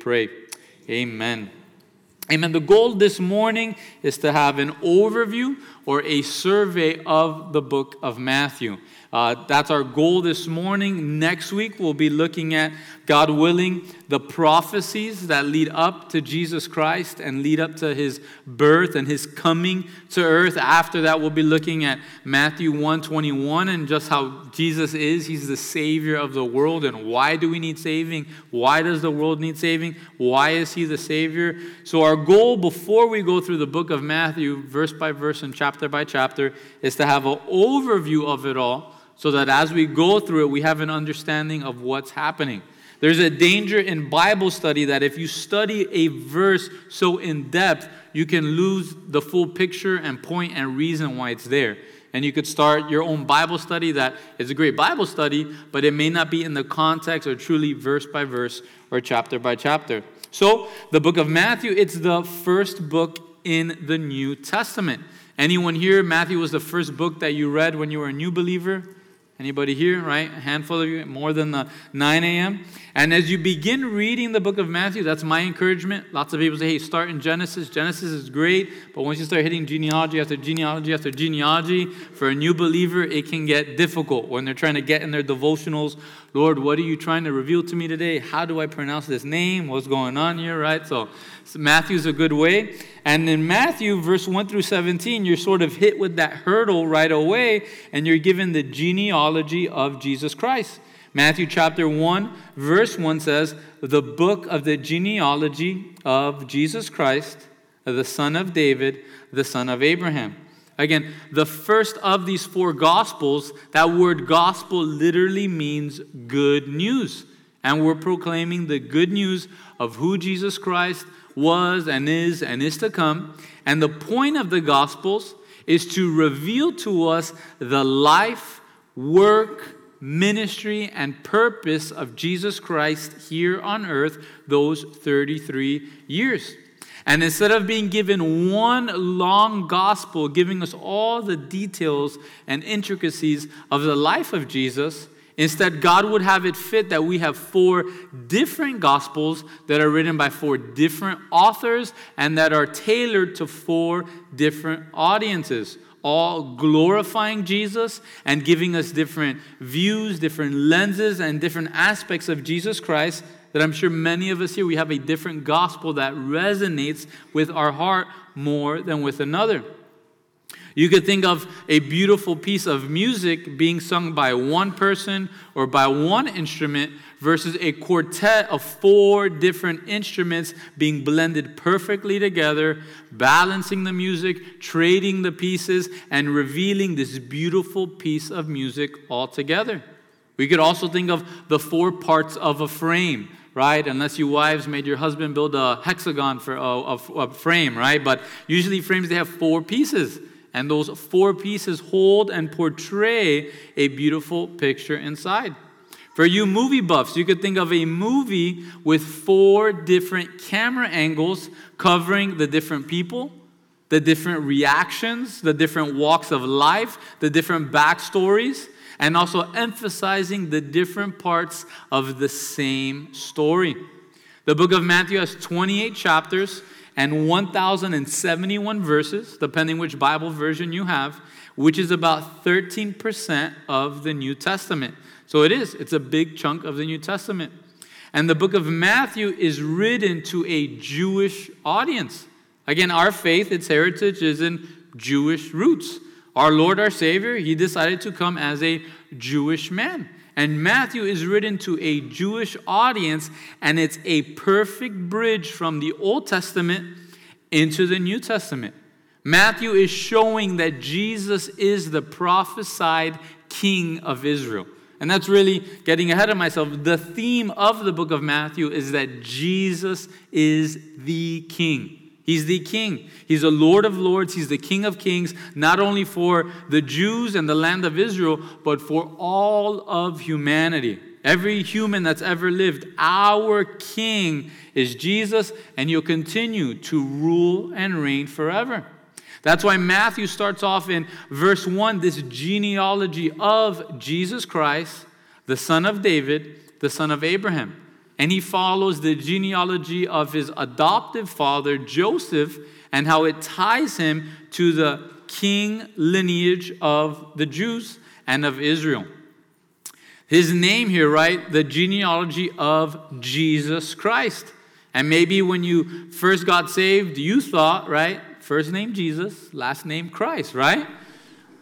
pray. Amen. Amen. The goal this morning is to have an overview or a survey of the book of Matthew. Uh, that's our goal this morning. Next week, we'll be looking at, God willing, the prophecies that lead up to Jesus Christ and lead up to his birth and his coming to earth. After that, we'll be looking at Matthew 121 and just how Jesus is. He's the Savior of the world. And why do we need saving? Why does the world need saving? Why is he the Savior? So, our goal before we go through the book of Matthew, verse by verse and chapter by chapter, is to have an overview of it all so that as we go through it, we have an understanding of what's happening. There's a danger in Bible study that if you study a verse so in depth, you can lose the full picture and point and reason why it's there. And you could start your own Bible study that is a great Bible study, but it may not be in the context or truly verse by verse or chapter by chapter. So, the book of Matthew, it's the first book in the New Testament. Anyone here, Matthew was the first book that you read when you were a new believer? Anybody here, right? A handful of you, more than the 9 a.m. And as you begin reading the book of Matthew, that's my encouragement. Lots of people say, hey, start in Genesis. Genesis is great, but once you start hitting genealogy after genealogy after genealogy, for a new believer, it can get difficult when they're trying to get in their devotionals. Lord, what are you trying to reveal to me today? How do I pronounce this name? What's going on here, right? So, so Matthew's a good way. And in Matthew, verse 1 through 17, you're sort of hit with that hurdle right away, and you're given the genealogy of Jesus Christ. Matthew chapter 1, verse 1 says, The book of the genealogy of Jesus Christ, the son of David, the son of Abraham. Again, the first of these four gospels, that word gospel literally means good news. And we're proclaiming the good news of who Jesus Christ was and is and is to come. And the point of the Gospels is to reveal to us the life, work, ministry, and purpose of Jesus Christ here on earth those 33 years. And instead of being given one long gospel, giving us all the details and intricacies of the life of Jesus, Instead, God would have it fit that we have four different gospels that are written by four different authors and that are tailored to four different audiences, all glorifying Jesus and giving us different views, different lenses, and different aspects of Jesus Christ. That I'm sure many of us here, we have a different gospel that resonates with our heart more than with another. You could think of a beautiful piece of music being sung by one person or by one instrument versus a quartet of four different instruments being blended perfectly together, balancing the music, trading the pieces, and revealing this beautiful piece of music all together. We could also think of the four parts of a frame right? Unless you wives made your husband build a hexagon for a, a, a, frame, right? But usually frames they have four pieces. And those four pieces hold and portray a beautiful picture inside. For you movie buffs, you could think of a movie with four different camera angles covering the different people, the different reactions, the different walks of life, the different backstories, and also emphasizing the different parts of the same story. The book of Matthew has 28 chapters and 1,071 verses, depending which Bible version you have, which is about 13% of the New Testament. So it is, it's a big chunk of the New Testament. And the book of Matthew is written to a Jewish audience. Again, our faith, its heritage is in Jewish roots. Our Lord, our Savior, he decided to come as a Jewish man. And Matthew is written to a Jewish audience, and it's a perfect bridge from the Old Testament into the New Testament. Matthew is showing that Jesus is the prophesied king of Israel. And that's really getting ahead of myself. The theme of the book of Matthew is that Jesus is the king. He's the king. He's the Lord of lords. He's the King of kings, not only for the Jews and the land of Israel, but for all of humanity. Every human that's ever lived, our king is Jesus, and he'll continue to rule and reign forever. That's why Matthew starts off in verse 1 this genealogy of Jesus Christ, the son of David, the son of Abraham. And he follows the genealogy of his adoptive father, Joseph, and how it ties him to the king lineage of the Jews and of Israel. His name here, right? The genealogy of Jesus Christ. And maybe when you first got saved, you thought, right? First name Jesus, last name Christ, right?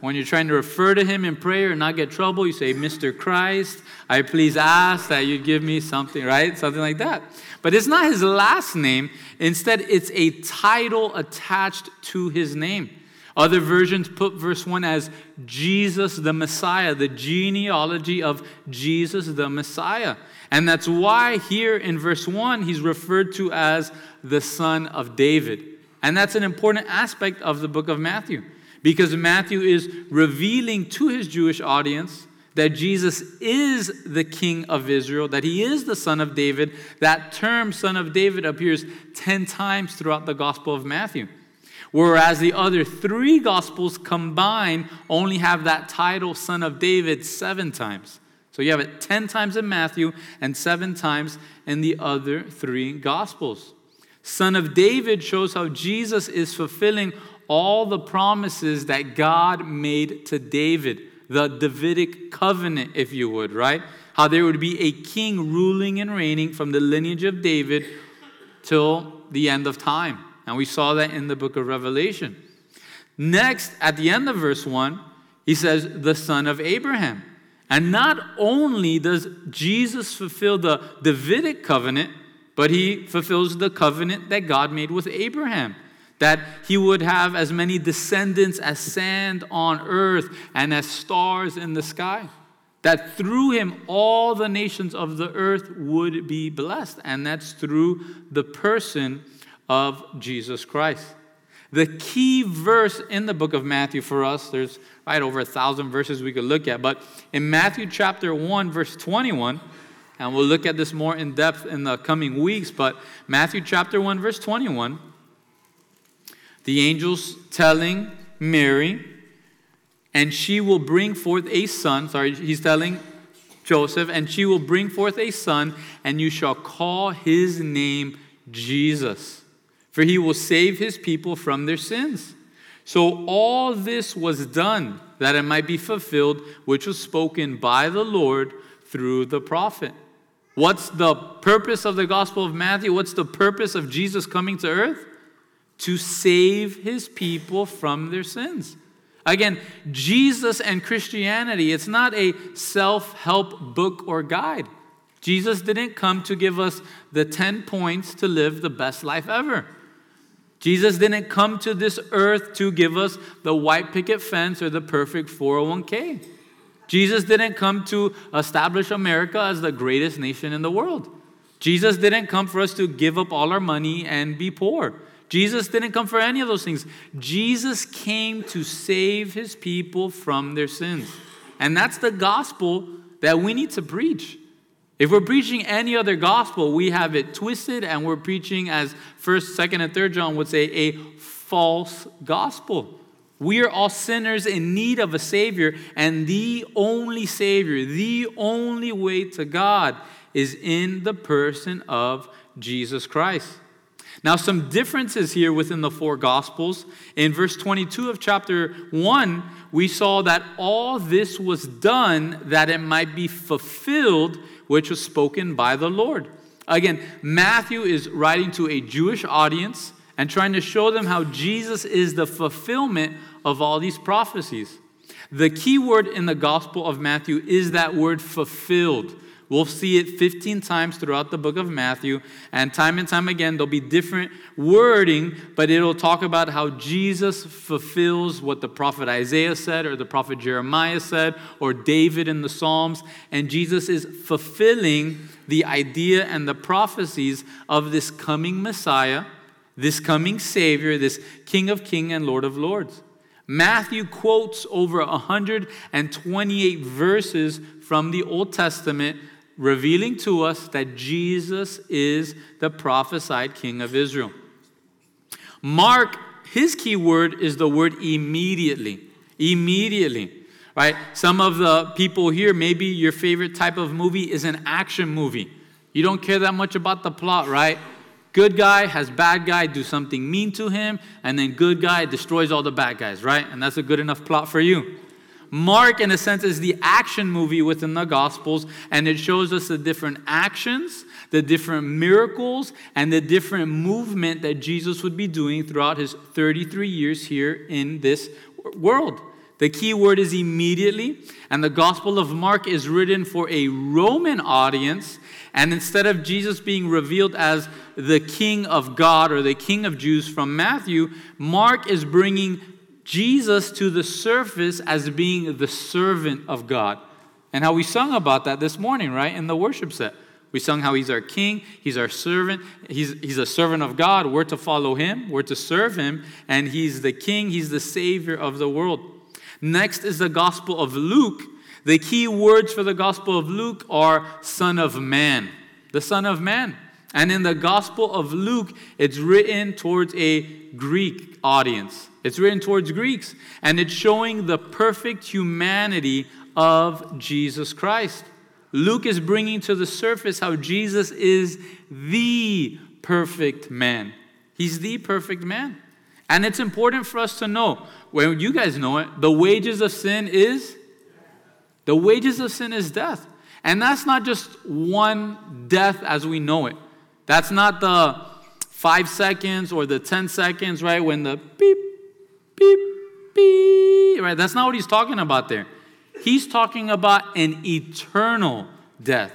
When you're trying to refer to him in prayer and not get trouble, you say, Mr. Christ, I please ask that you give me something, right? Something like that. But it's not his last name. Instead, it's a title attached to his name. Other versions put verse 1 as Jesus the Messiah, the genealogy of Jesus the Messiah. And that's why here in verse 1, he's referred to as the son of David. And that's an important aspect of the book of Matthew because Matthew is revealing to his Jewish audience that Jesus is the king of Israel, that he is the son of David. That term, son of David, appears 10 times throughout the Gospel of Matthew. Whereas the other three Gospels combined only have that title, son of David, seven times. So you have it 10 times in Matthew and seven times in the other three Gospels. Son of David shows how Jesus is fulfilling all the promises that God made to David, the Davidic covenant, if you would, right? How there would be a king ruling and reigning from the lineage of David till the end of time. And we saw that in the book of Revelation. Next, at the end of verse 1, he says, the son of Abraham. And not only does Jesus fulfill the Davidic covenant, but he fulfills the covenant that God made with Abraham that he would have as many descendants as sand on earth and as stars in the sky. That through him all the nations of the earth would be blessed, and that's through the person of Jesus Christ. The key verse in the book of Matthew for us, there's right over a thousand verses we could look at, but in Matthew chapter 1, verse 21, and we'll look at this more in depth in the coming weeks, but Matthew chapter 1, verse 21 the angels telling Mary, and she will bring forth a son. Sorry, he's telling Joseph, and she will bring forth a son, and you shall call his name Jesus, for he will save his people from their sins. So all this was done that it might be fulfilled, which was spoken by the Lord through the prophet. What's the purpose of the Gospel of Matthew? What's the purpose of Jesus coming to earth? To save his people from their sins. Again, Jesus and Christianity, it's not a self help book or guide. Jesus didn't come to give us the 10 points to live the best life ever. Jesus didn't come to this earth to give us the white picket fence or the perfect 401k. Jesus didn't come to establish America as the greatest nation in the world. Jesus didn't come for us to give up all our money and be poor. Jesus didn't come for any of those things. Jesus came to save his people from their sins. And that's the gospel that we need to preach. If we're preaching any other gospel, we have it twisted and we're preaching, as 1st, 2nd, and 3rd John would say, a false gospel. We are all sinners in need of a Savior, and the only Savior, the only way to God is in the person of Jesus Christ. Now, some differences here within the four Gospels. In verse 22 of chapter 1, we saw that all this was done that it might be fulfilled, which was spoken by the Lord. Again, Matthew is writing to a Jewish audience and trying to show them how Jesus is the fulfillment of all these prophecies. The key word in the Gospel of Matthew is that word fulfilled. We'll see it 15 times throughout the book of Matthew, and time and time again, there'll be different wording, but it'll talk about how Jesus fulfills what the prophet Isaiah said, or the prophet Jeremiah said, or David in the Psalms. And Jesus is fulfilling the idea and the prophecies of this coming Messiah, this coming Savior, this King of Kings and Lord of Lords. Matthew quotes over 128 verses from the Old Testament revealing to us that Jesus is the prophesied king of Israel. Mark, his key word is the word immediately. Immediately. Right? Some of the people here, maybe your favorite type of movie is an action movie. You don't care that much about the plot, right? Good guy has bad guy do something mean to him, and then good guy destroys all the bad guys, right? And that's a good enough plot for you. Mark, in a sense, is the action movie within the Gospels, and it shows us the different actions, the different miracles, and the different movement that Jesus would be doing throughout his 33 years here in this world. The key word is immediately, and the Gospel of Mark is written for a Roman audience. And instead of Jesus being revealed as the King of God or the King of Jews from Matthew, Mark is bringing Jesus to the surface as being the servant of God. And how we sung about that this morning, right, in the worship set. We sung how he's our king, he's our servant, he's, he's a servant of God. We're to follow him, we're to serve him, and he's the king, he's the savior of the world. Next is the Gospel of Luke. The key words for the Gospel of Luke are Son of Man, the Son of Man. And in the Gospel of Luke, it's written towards a Greek audience. It's written towards Greeks, and it's showing the perfect humanity of Jesus Christ. Luke is bringing to the surface how Jesus is the perfect man. He's the perfect man. And it's important for us to know, well, you guys know it, the wages of sin is the wages of sin is death. And that's not just one death as we know it. That's not the five seconds or the 10 seconds, right? When the beep, beep, beep, right? That's not what he's talking about there. He's talking about an eternal death.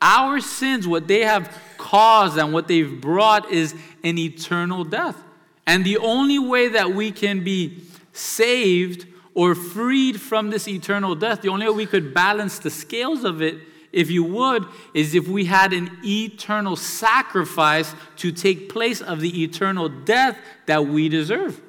Our sins, what they have caused and what they've brought, is an eternal death. And the only way that we can be saved or freed from this eternal death, the only way we could balance the scales of it, if you would, is if we had an eternal sacrifice to take place of the eternal death that we deserve.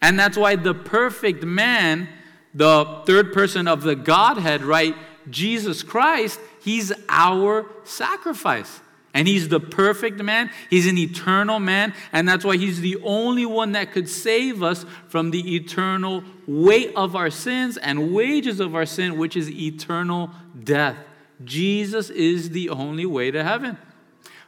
And that's why the perfect man, the third person of the Godhead, right, Jesus Christ, he's our sacrifice. And he's the perfect man. He's an eternal man. And that's why he's the only one that could save us from the eternal weight of our sins and wages of our sin, which is eternal death. Jesus is the only way to heaven.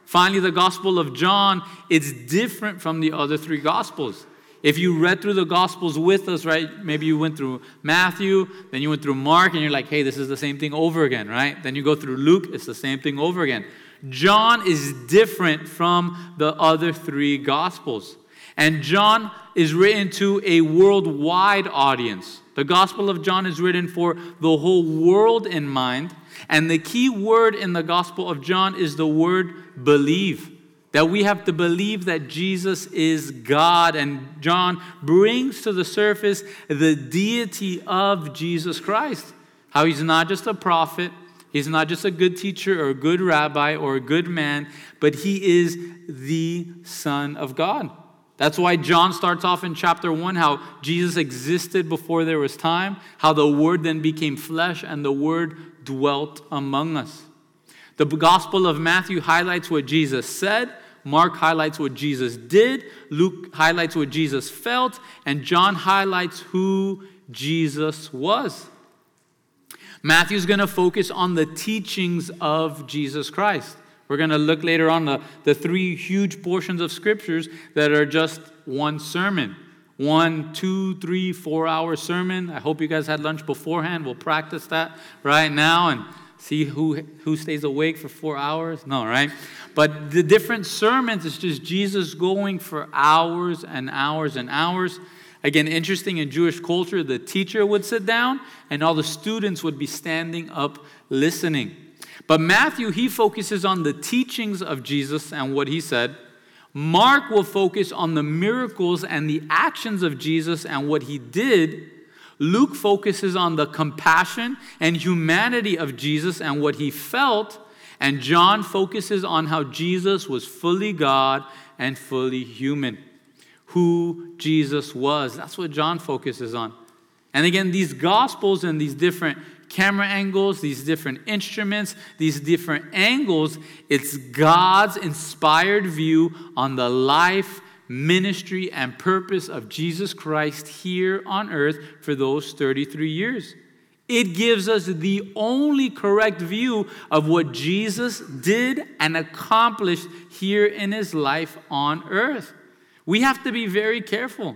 Finally, the Gospel of John, it's different from the other three Gospels. If you read through the Gospels with us, right, maybe you went through Matthew, then you went through Mark, and you're like, hey, this is the same thing over again, right? Then you go through Luke, it's the same thing over again. John is different from the other three Gospels. And John is written to a worldwide audience. The Gospel of John is written for the whole world in mind. And the key word in the Gospel of John is the word believe. That we have to believe that Jesus is God. And John brings to the surface the deity of Jesus Christ. How he's not just a prophet, He's not just a good teacher or a good rabbi or a good man, but he is the Son of God. That's why John starts off in chapter 1 how Jesus existed before there was time, how the Word then became flesh, and the Word dwelt among us. The Gospel of Matthew highlights what Jesus said, Mark highlights what Jesus did, Luke highlights what Jesus felt, and John highlights who Jesus was. Matthew's going to focus on the teachings of Jesus Christ. We're going to look later on the, the three huge portions of scriptures that are just one sermon. One, two, three, four hour sermon. I hope you guys had lunch beforehand. We'll practice that right now and see who, who stays awake for four hours. No, right? But the different sermons, it's just Jesus going for hours and hours and hours. Again, interesting in Jewish culture, the teacher would sit down and all the students would be standing up listening. But Matthew, he focuses on the teachings of Jesus and what he said. Mark will focus on the miracles and the actions of Jesus and what he did. Luke focuses on the compassion and humanity of Jesus and what he felt. And John focuses on how Jesus was fully God and fully human who Jesus was. That's what John focuses on. And again, these gospels and these different camera angles, these different instruments, these different angles, it's God's inspired view on the life, ministry, and purpose of Jesus Christ here on earth for those 33 years. It gives us the only correct view of what Jesus did and accomplished here in his life on earth. We have to be very careful.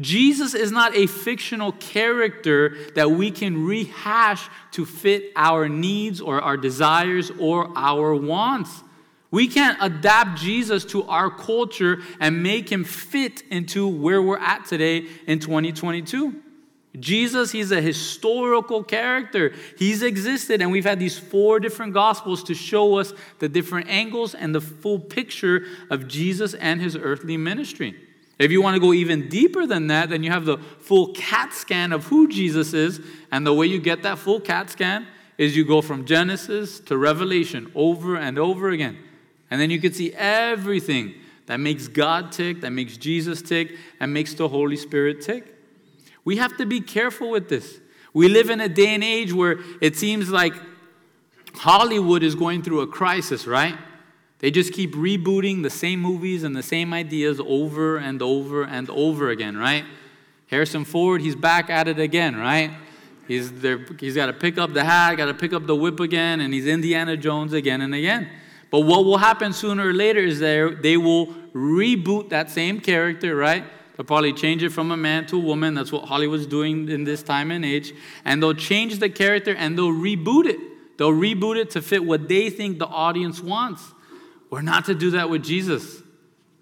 Jesus is not a fictional character that we can rehash to fit our needs or our desires or our wants. We can't adapt Jesus to our culture and make him fit into where we're at today in 2022. Jesus, he's a historical character. He's existed, and we've had these four different gospels to show us the different angles and the full picture of Jesus and his earthly ministry. If you want to go even deeper than that, then you have the full CAT scan of who Jesus is. And the way you get that full CAT scan is you go from Genesis to Revelation over and over again. And then you can see everything that makes God tick, that makes Jesus tick, and makes the Holy Spirit tick. We have to be careful with this. We live in a day and age where it seems like Hollywood is going through a crisis, right? They just keep rebooting the same movies and the same ideas over and over and over again, right? Harrison Ford, he's back at it again, right? He's, there, he's got to pick up the hat, got to pick up the whip again, and he's Indiana Jones again and again. But what will happen sooner or later is they will reboot that same character, right? They'll probably change it from a man to a woman. That's what Hollywood's doing in this time and age. And they'll change the character and they'll reboot it. They'll reboot it to fit what they think the audience wants. We're not to do that with Jesus.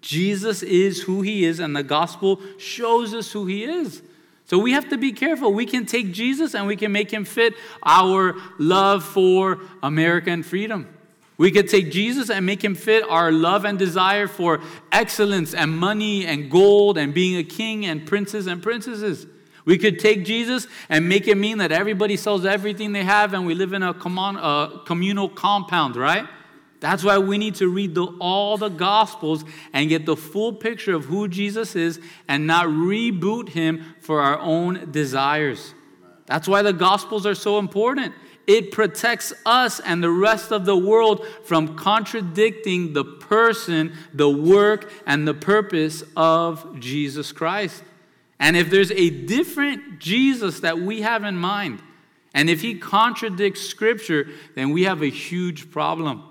Jesus is who he is, and the gospel shows us who he is. So we have to be careful. We can take Jesus and we can make him fit our love for America and freedom. We could take Jesus and make him fit our love and desire for excellence and money and gold and being a king and princes and princesses. We could take Jesus and make it mean that everybody sells everything they have and we live in a uh, communal compound, right? That's why we need to read the, all the Gospels and get the full picture of who Jesus is and not reboot him for our own desires. That's why the Gospels are so important. It protects us and the rest of the world from contradicting the person, the work, and the purpose of Jesus Christ. And if there's a different Jesus that we have in mind, and if he contradicts Scripture, then we have a huge problem.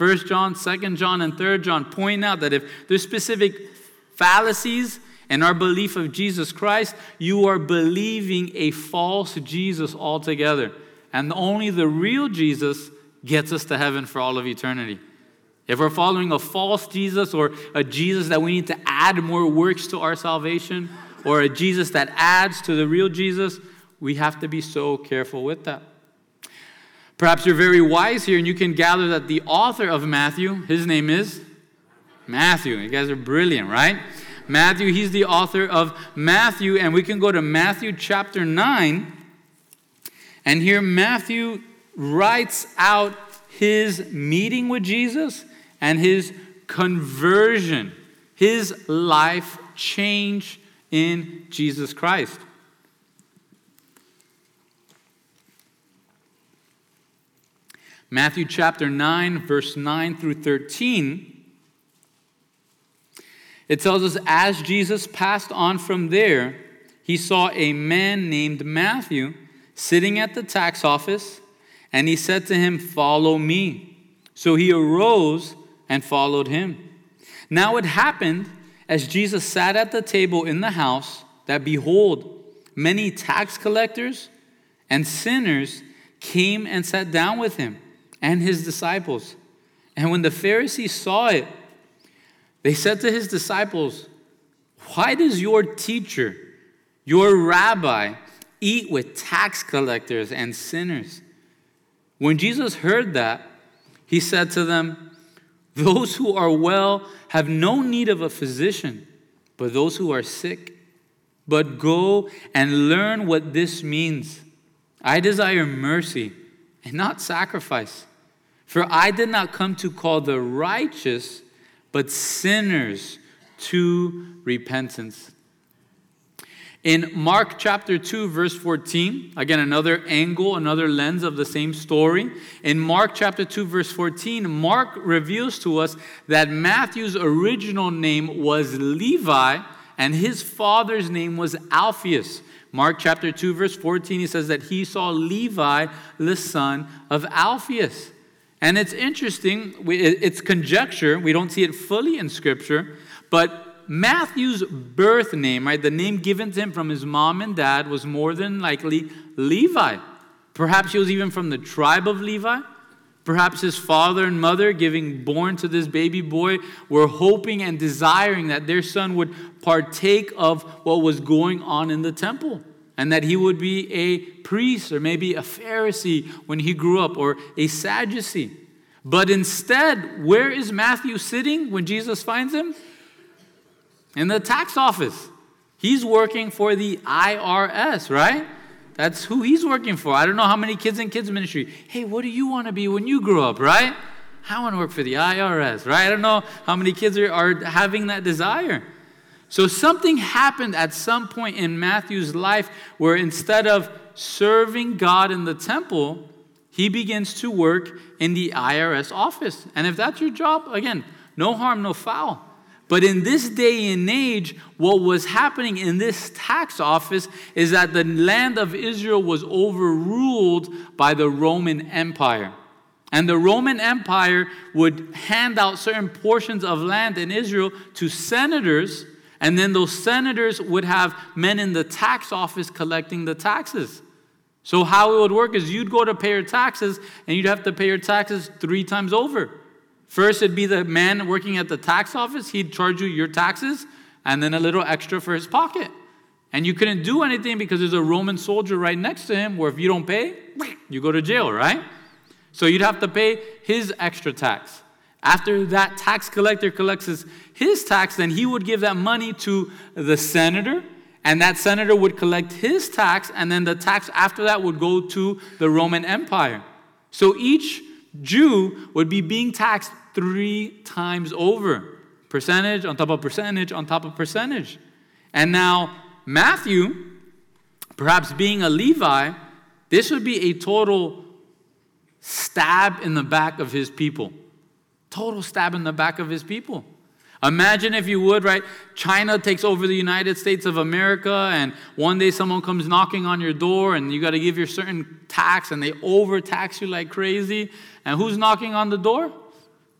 First John, Second John, and Third John point out that if there's specific fallacies in our belief of Jesus Christ, you are believing a false Jesus altogether. And only the real Jesus gets us to heaven for all of eternity. If we're following a false Jesus or a Jesus that we need to add more works to our salvation, or a Jesus that adds to the real Jesus, we have to be so careful with that. Perhaps you're very wise here and you can gather that the author of Matthew, his name is Matthew. You guys are brilliant, right? Matthew, he's the author of Matthew, and we can go to Matthew chapter 9. And here Matthew writes out his meeting with Jesus and his conversion, his life change in Jesus Christ. Matthew chapter 9, verse 9 through 13, it tells us as Jesus passed on from there, he saw a man named Matthew sitting at the tax office, and he said to him, Follow me. So he arose and followed him. Now it happened as Jesus sat at the table in the house that behold, many tax collectors and sinners came and sat down with him and his disciples. And when the Pharisees saw it, they said to his disciples, Why does your teacher, your rabbi, eat with tax collectors and sinners? When Jesus heard that, he said to them, Those who are well have no need of a physician, but those who are sick. But go and learn what this means. I desire mercy and not sacrifice for I did not come to call the righteous, but sinners to repentance. In Mark chapter 2, verse 14, again, another angle, another lens of the same story. In Mark chapter 2, verse 14, Mark reveals to us that Matthew's original name was Levi and his father's name was Alphaeus, Mark chapter 2, verse 14, he says that he saw Levi, the son of Alphaeus. And it's interesting, it's conjecture. We don't see it fully in Scripture, but Matthew's birth name, right, the name given to him from his mom and dad, was more than likely Levi. Perhaps he was even from the tribe of Levi. Perhaps his father and mother, giving born to this baby boy, were hoping and desiring that their son would partake of what was going on in the temple and that he would be a priest or maybe a Pharisee when he grew up or a Sadducee. But instead, where is Matthew sitting when Jesus finds him? In the tax office. He's working for the IRS, right? That's who he's working for. I don't know how many kids in kids ministry. Hey, what do you want to be when you grow up, right? I want to work for the IRS, right? I don't know how many kids are, are having that desire. So something happened at some point in Matthew's life where instead of serving God in the temple, he begins to work in the IRS office. And if that's your job, again, no harm, no foul. But in this day and age, what was happening in this tax office is that the land of Israel was overruled by the Roman Empire. And the Roman Empire would hand out certain portions of land in Israel to senators and then those senators would have men in the tax office collecting the taxes. So, how it would work is you'd go to pay your taxes and you'd have to pay your taxes three times over. First, it'd be the man working at the tax office, he'd charge you your taxes and then a little extra for his pocket. And you couldn't do anything because there's a Roman soldier right next to him where if you don't pay, you go to jail, right? So you'd have to pay his extra tax. After that tax collector collects his, his tax, then he would give that money to the senator, and that senator would collect his tax, and then the tax after that would go to the Roman Empire. So each Jew would be being taxed three times over percentage on top of percentage on top of percentage. And now, Matthew, perhaps being a Levi, this would be a total stab in the back of his people. Total stab in the back of his people. Imagine if you would, right? China takes over the United States of America, and one day someone comes knocking on your door, and you got to give your certain tax, and they overtax you like crazy. And who's knocking on the door?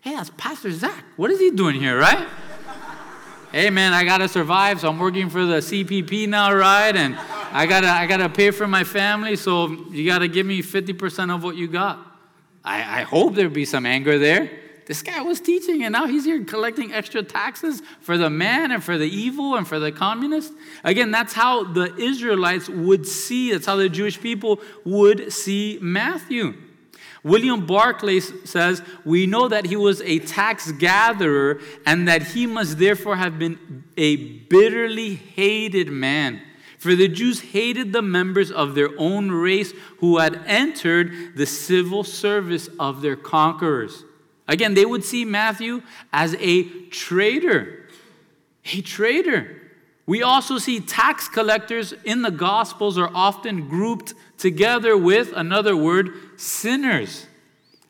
Hey, that's Pastor Zak. What is he doing here, right? hey, man, I got to survive, so I'm working for the CPP now, right? And I got to I gotta pay for my family, so you got to give me 50% of what you got. I, I hope there'd be some anger there. This guy was teaching, and now he's here collecting extra taxes for the man and for the evil and for the communist. Again, that's how the Israelites would see, that's how the Jewish people would see Matthew. William Barclay says, We know that he was a tax gatherer and that he must therefore have been a bitterly hated man. For the Jews hated the members of their own race who had entered the civil service of their conquerors. Again, they would see Matthew as a traitor. A traitor. We also see tax collectors in the Gospels are often grouped together with another word, sinners.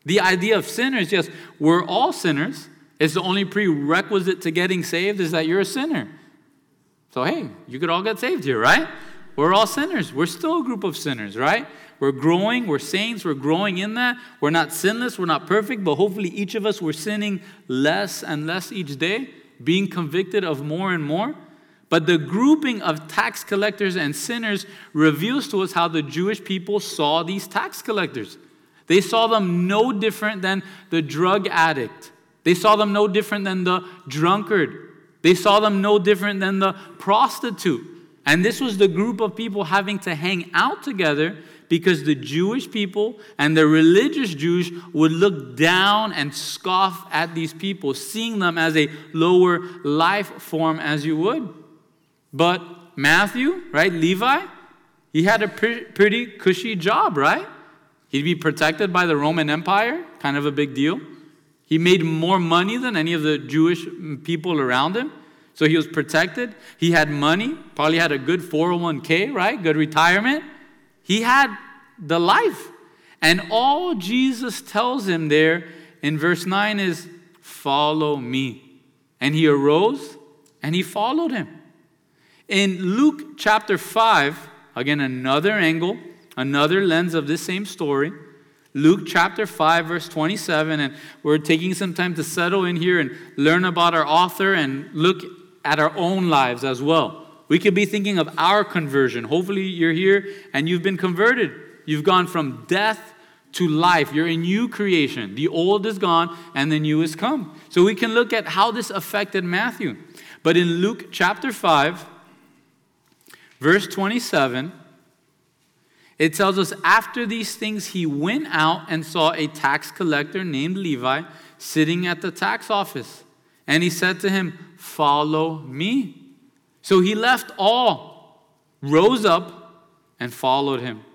The idea of sinners, yes, we're all sinners. It's the only prerequisite to getting saved is that you're a sinner. So, hey, you could all get saved here, right? We're all sinners. We're still a group of sinners, right? We're growing, we're saints, we're growing in that. We're not sinless, we're not perfect, but hopefully each of us we're sinning less and less each day, being convicted of more and more. But the grouping of tax collectors and sinners reveals to us how the Jewish people saw these tax collectors. They saw them no different than the drug addict. They saw them no different than the drunkard. They saw them no different than the prostitute. And this was the group of people having to hang out together because the Jewish people and the religious Jews would look down and scoff at these people, seeing them as a lower life form, as you would. But Matthew, right, Levi, he had a pretty cushy job, right? He'd be protected by the Roman Empire, kind of a big deal. He made more money than any of the Jewish people around him. So he was protected. He had money, probably had a good 401k, right? Good retirement. He had the life. And all Jesus tells him there in verse 9 is, Follow me. And he arose and he followed him. In Luke chapter 5, again, another angle, another lens of this same story. Luke chapter 5, verse 27. And we're taking some time to settle in here and learn about our author and look at our own lives as well. We could be thinking of our conversion. Hopefully, you're here and you've been converted. You've gone from death to life. You're a new creation. The old is gone and the new has come. So we can look at how this affected Matthew. But in Luke chapter 5, verse 27, it tells us after these things, he went out and saw a tax collector named Levi sitting at the tax office. And he said to him, Follow me. So he left all, rose up, and followed him.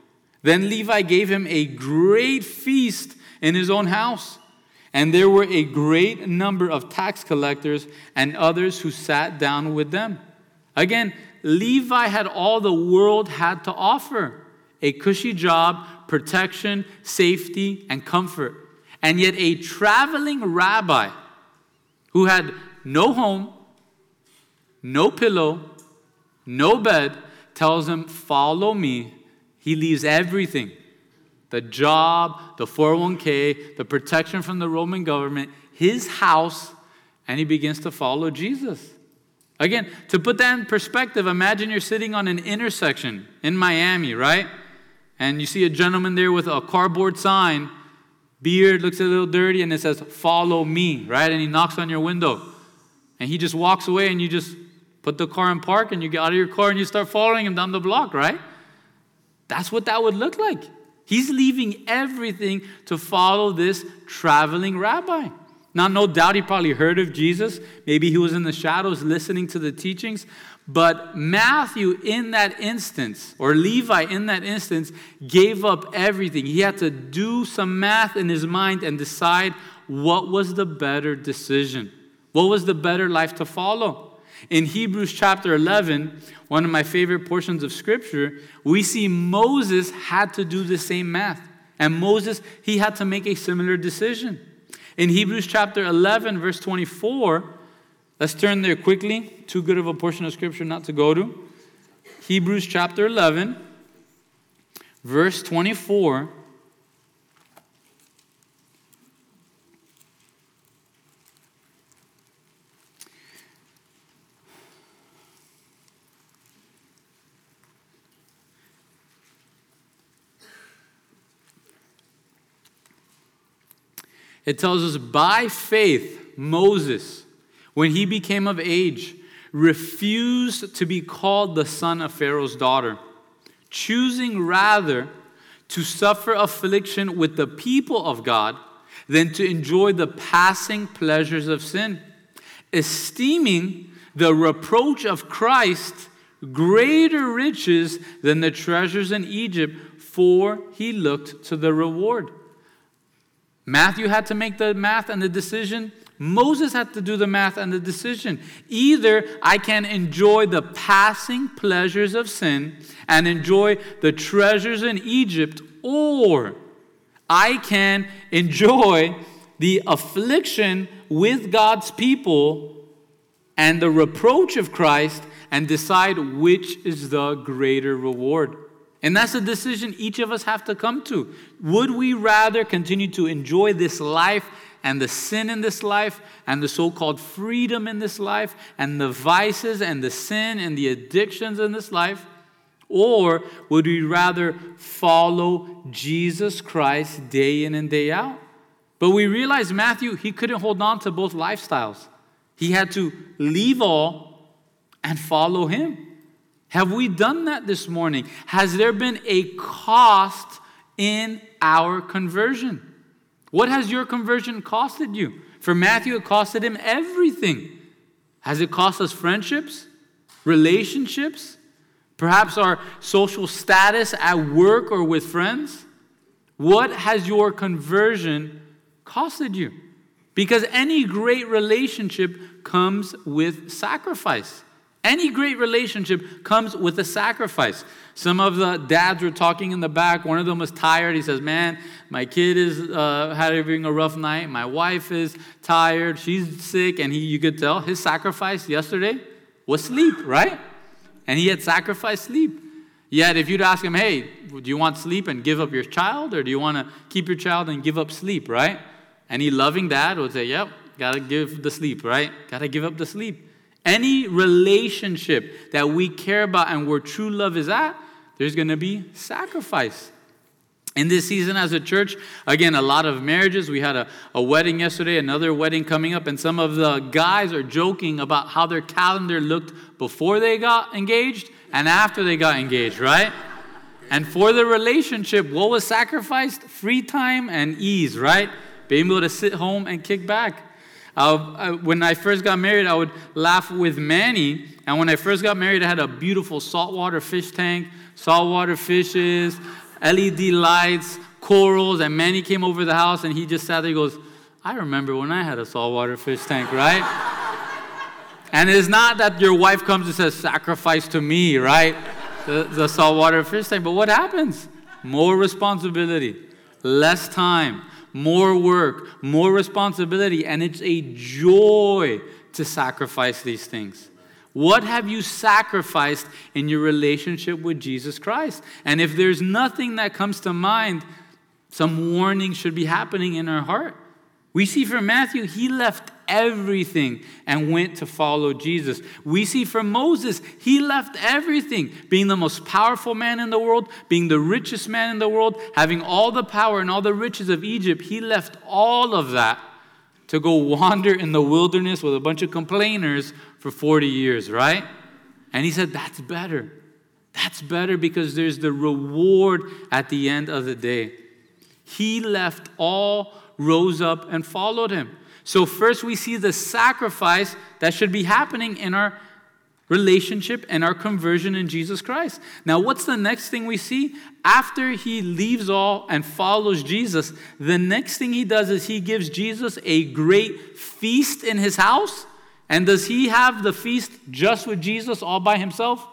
Then Levi gave him a great feast in his own house. And there were a great number of tax collectors and others who sat down with them. Again, Levi had all the world had to offer a cushy job, protection, safety, and comfort. And yet, a traveling rabbi who had no home, no pillow, no bed tells him, Follow me he leaves everything the job, the 401k, the protection from the Roman government, his house, and he begins to follow Jesus. Again, to put that in perspective, imagine you're sitting on an intersection in Miami, right? And you see a gentleman there with a cardboard sign, beard, looks a little dirty, and it says, Follow me, right? And he knocks on your window. And he just walks away, and you just put the car in park, and you get out of your car and you start following him down the block, right? That's what that would look like. He's leaving everything to follow this traveling rabbi. Now, no doubt he probably heard of Jesus. Maybe he was in the shadows listening to the teachings. But Matthew, in that instance, or Levi, in that instance, gave up everything. He had to do some math in his mind and decide what was the better decision, what was the better life to follow. In Hebrews chapter 11, one of my favorite portions of scripture, we see Moses had to do the same math. And Moses, he had to make a similar decision. In Hebrews chapter 11, verse 24, let's turn there quickly. Too good of a portion of scripture not to go to. Hebrews chapter 11, verse 24. It tells us by faith, Moses, when he became of age, refused to be called the son of Pharaoh's daughter, choosing rather to suffer affliction with the people of God than to enjoy the passing pleasures of sin, esteeming the reproach of Christ greater riches than the treasures in Egypt, for he looked to the reward. Matthew had to make the math and the decision. Moses had to do the math and the decision. Either I can enjoy the passing pleasures of sin and enjoy the treasures in Egypt, or I can enjoy the affliction with God's people and the reproach of Christ and decide which is the greater reward. And that's a decision each of us have to come to. Would we rather continue to enjoy this life and the sin in this life and the so called freedom in this life and the vices and the sin and the addictions in this life? Or would we rather follow Jesus Christ day in and day out? But we realize Matthew, he couldn't hold on to both lifestyles. He had to leave all and follow him. Have we done that this morning? Has there been a cost in our conversion? What has your conversion costed you? For Matthew, it costed him everything. Has it cost us friendships, relationships, perhaps our social status at work or with friends? What has your conversion costed you? Because any great relationship comes with sacrifice. Any great relationship comes with a sacrifice. Some of the dads were talking in the back. One of them was tired. He says, "Man, my kid is uh, having a rough night. My wife is tired. She's sick." And he, you could tell, his sacrifice yesterday was sleep, right? And he had sacrificed sleep. Yet, if you'd ask him, hey, do you want sleep and give up your child, or do you want to keep your child and give up sleep, right? Any loving dad would say, yep, gotta give the sleep, right? Gotta give up the sleep. Any relationship that we care about and where true love is at, there's gonna be sacrifice. In this season as a church, again, a lot of marriages. We had a, a wedding yesterday, another wedding coming up, and some of the guys are joking about how their calendar looked before they got engaged and after they got engaged, right? And for the relationship, what was sacrificed? Free time and ease, right? Being able to sit home and kick back. Uh, when I first got married, I would laugh with Manny. And when I first got married, I had a beautiful saltwater fish tank, saltwater fishes, LED lights, corals. And Manny came over the house and he just sat there. He goes, I remember when I had a saltwater fish tank, right? and it's not that your wife comes and says, Sacrifice to me, right? The, the saltwater fish tank. But what happens? More responsibility, less time, more work, more responsibility, and it's a joy to sacrifice these things. What have you sacrificed in your relationship with Jesus Christ? And if there's nothing that comes to mind, some warning should be happening in our heart. We see from Matthew, he left everything and went to follow Jesus. We see from Moses, he left everything, being the most powerful man in the world, being the richest man in the world, having all the power and all the riches of Egypt. He left all of that to go wander in the wilderness with a bunch of complainers for 40 years, right? And he said, That's better. That's better because there's the reward at the end of the day. He left all rose up and followed him. So, first we see the sacrifice that should be happening in our relationship and our conversion in Jesus Christ. Now, what's the next thing we see? After he leaves all and follows Jesus, the next thing he does is he gives Jesus a great feast in his house. And does he have the feast just with Jesus all by himself?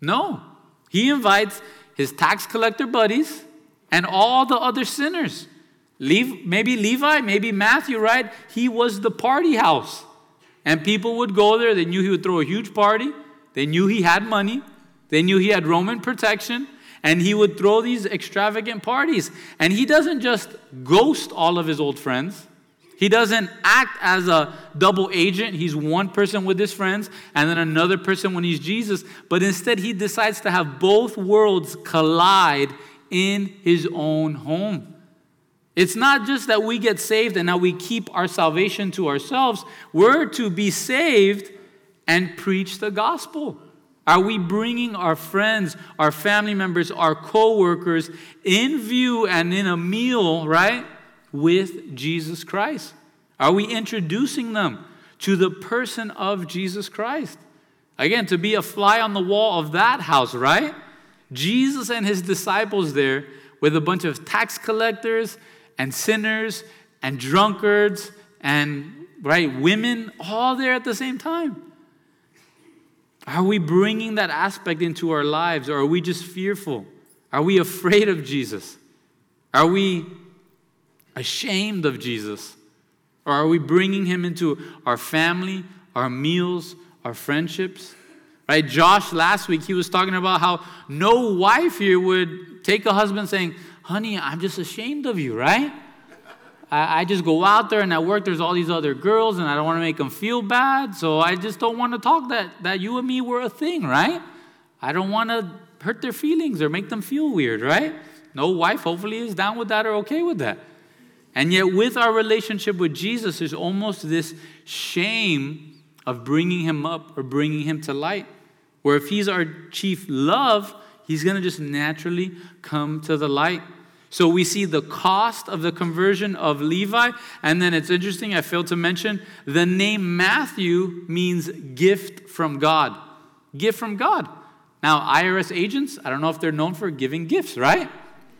No. He invites his tax collector buddies and all the other sinners. Leave, maybe Levi, maybe Matthew, right? He was the party house. And people would go there. They knew he would throw a huge party. They knew he had money. They knew he had Roman protection. And he would throw these extravagant parties. And he doesn't just ghost all of his old friends. He doesn't act as a double agent. He's one person with his friends and then another person when he's Jesus. But instead, he decides to have both worlds collide in his own home. It's not just that we get saved and now we keep our salvation to ourselves. We're to be saved and preach the gospel. Are we bringing our friends, our family members, our co-workers in view and in a meal, right, with Jesus Christ? Are we introducing them to the person of Jesus Christ? Again, to be a fly on the wall of that house, right? Jesus and his disciples there with a bunch of tax collectors and sinners and drunkards and right women all there at the same time. Are we bringing that aspect into our lives or are we just fearful? Are we afraid of jesus? Are we ashamed of jesus? Or are we bringing him into our family our meals our friendships? Right josh last week he was talking about how no wife here would take a husband saying honey, I'm just ashamed of you, right? I, I just go out there and at work there's all these other girls and I don't want to make them feel bad. So I just don't want to talk that, that you and me were a thing, right? I don't want to hurt their feelings or make them feel weird, right? No wife hopefully is down with that or okay with that. And yet, with our relationship with Jesus, there's almost this shame of bringing him up or bringing him to light. Where if he's our chief love, he's going to just naturally come to the light. So we see the cost of the conversion of Levi. And then it's interesting, I failed to mention, the name Matthew means gift from God. Gift from God. Now, IRS agents, I don't know if they're known for giving gifts, right?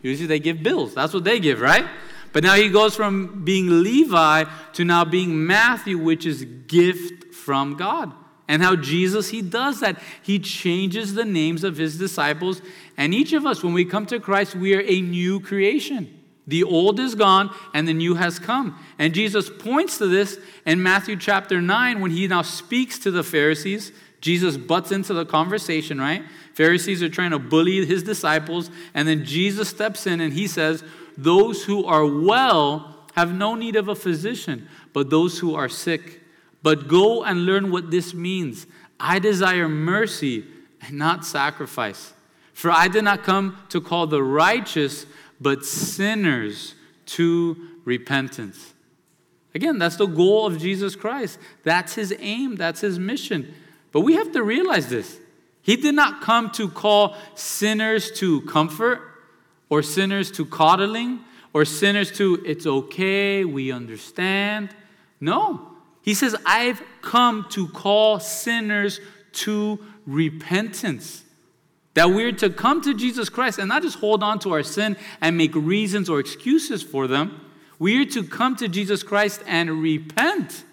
Usually they give bills. That's what they give, right? But now he goes from being Levi to now being Matthew, which is gift from God. And how Jesus, he does that. He changes the names of his disciples and each of us, when we come to Christ, we are a new creation. The old is gone and the new has come. And Jesus points to this in Matthew chapter 9 when he now speaks to the Pharisees. Jesus butts into the conversation, right? Pharisees are trying to bully his disciples. And then Jesus steps in and he says, Those who are well have no need of a physician, but those who are sick. But go and learn what this means. I desire mercy and not sacrifice. For I did not come to call the righteous, but sinners to repentance. Again, that's the goal of Jesus Christ. That's his aim, that's his mission. But we have to realize this. He did not come to call sinners to comfort or sinners to coddling or sinners to, it's okay, we understand. No. He says, I've come to call sinners to repentance. That we're to come to Jesus Christ and not just hold on to our sin and make reasons or excuses for them. We are to come to Jesus Christ and repent.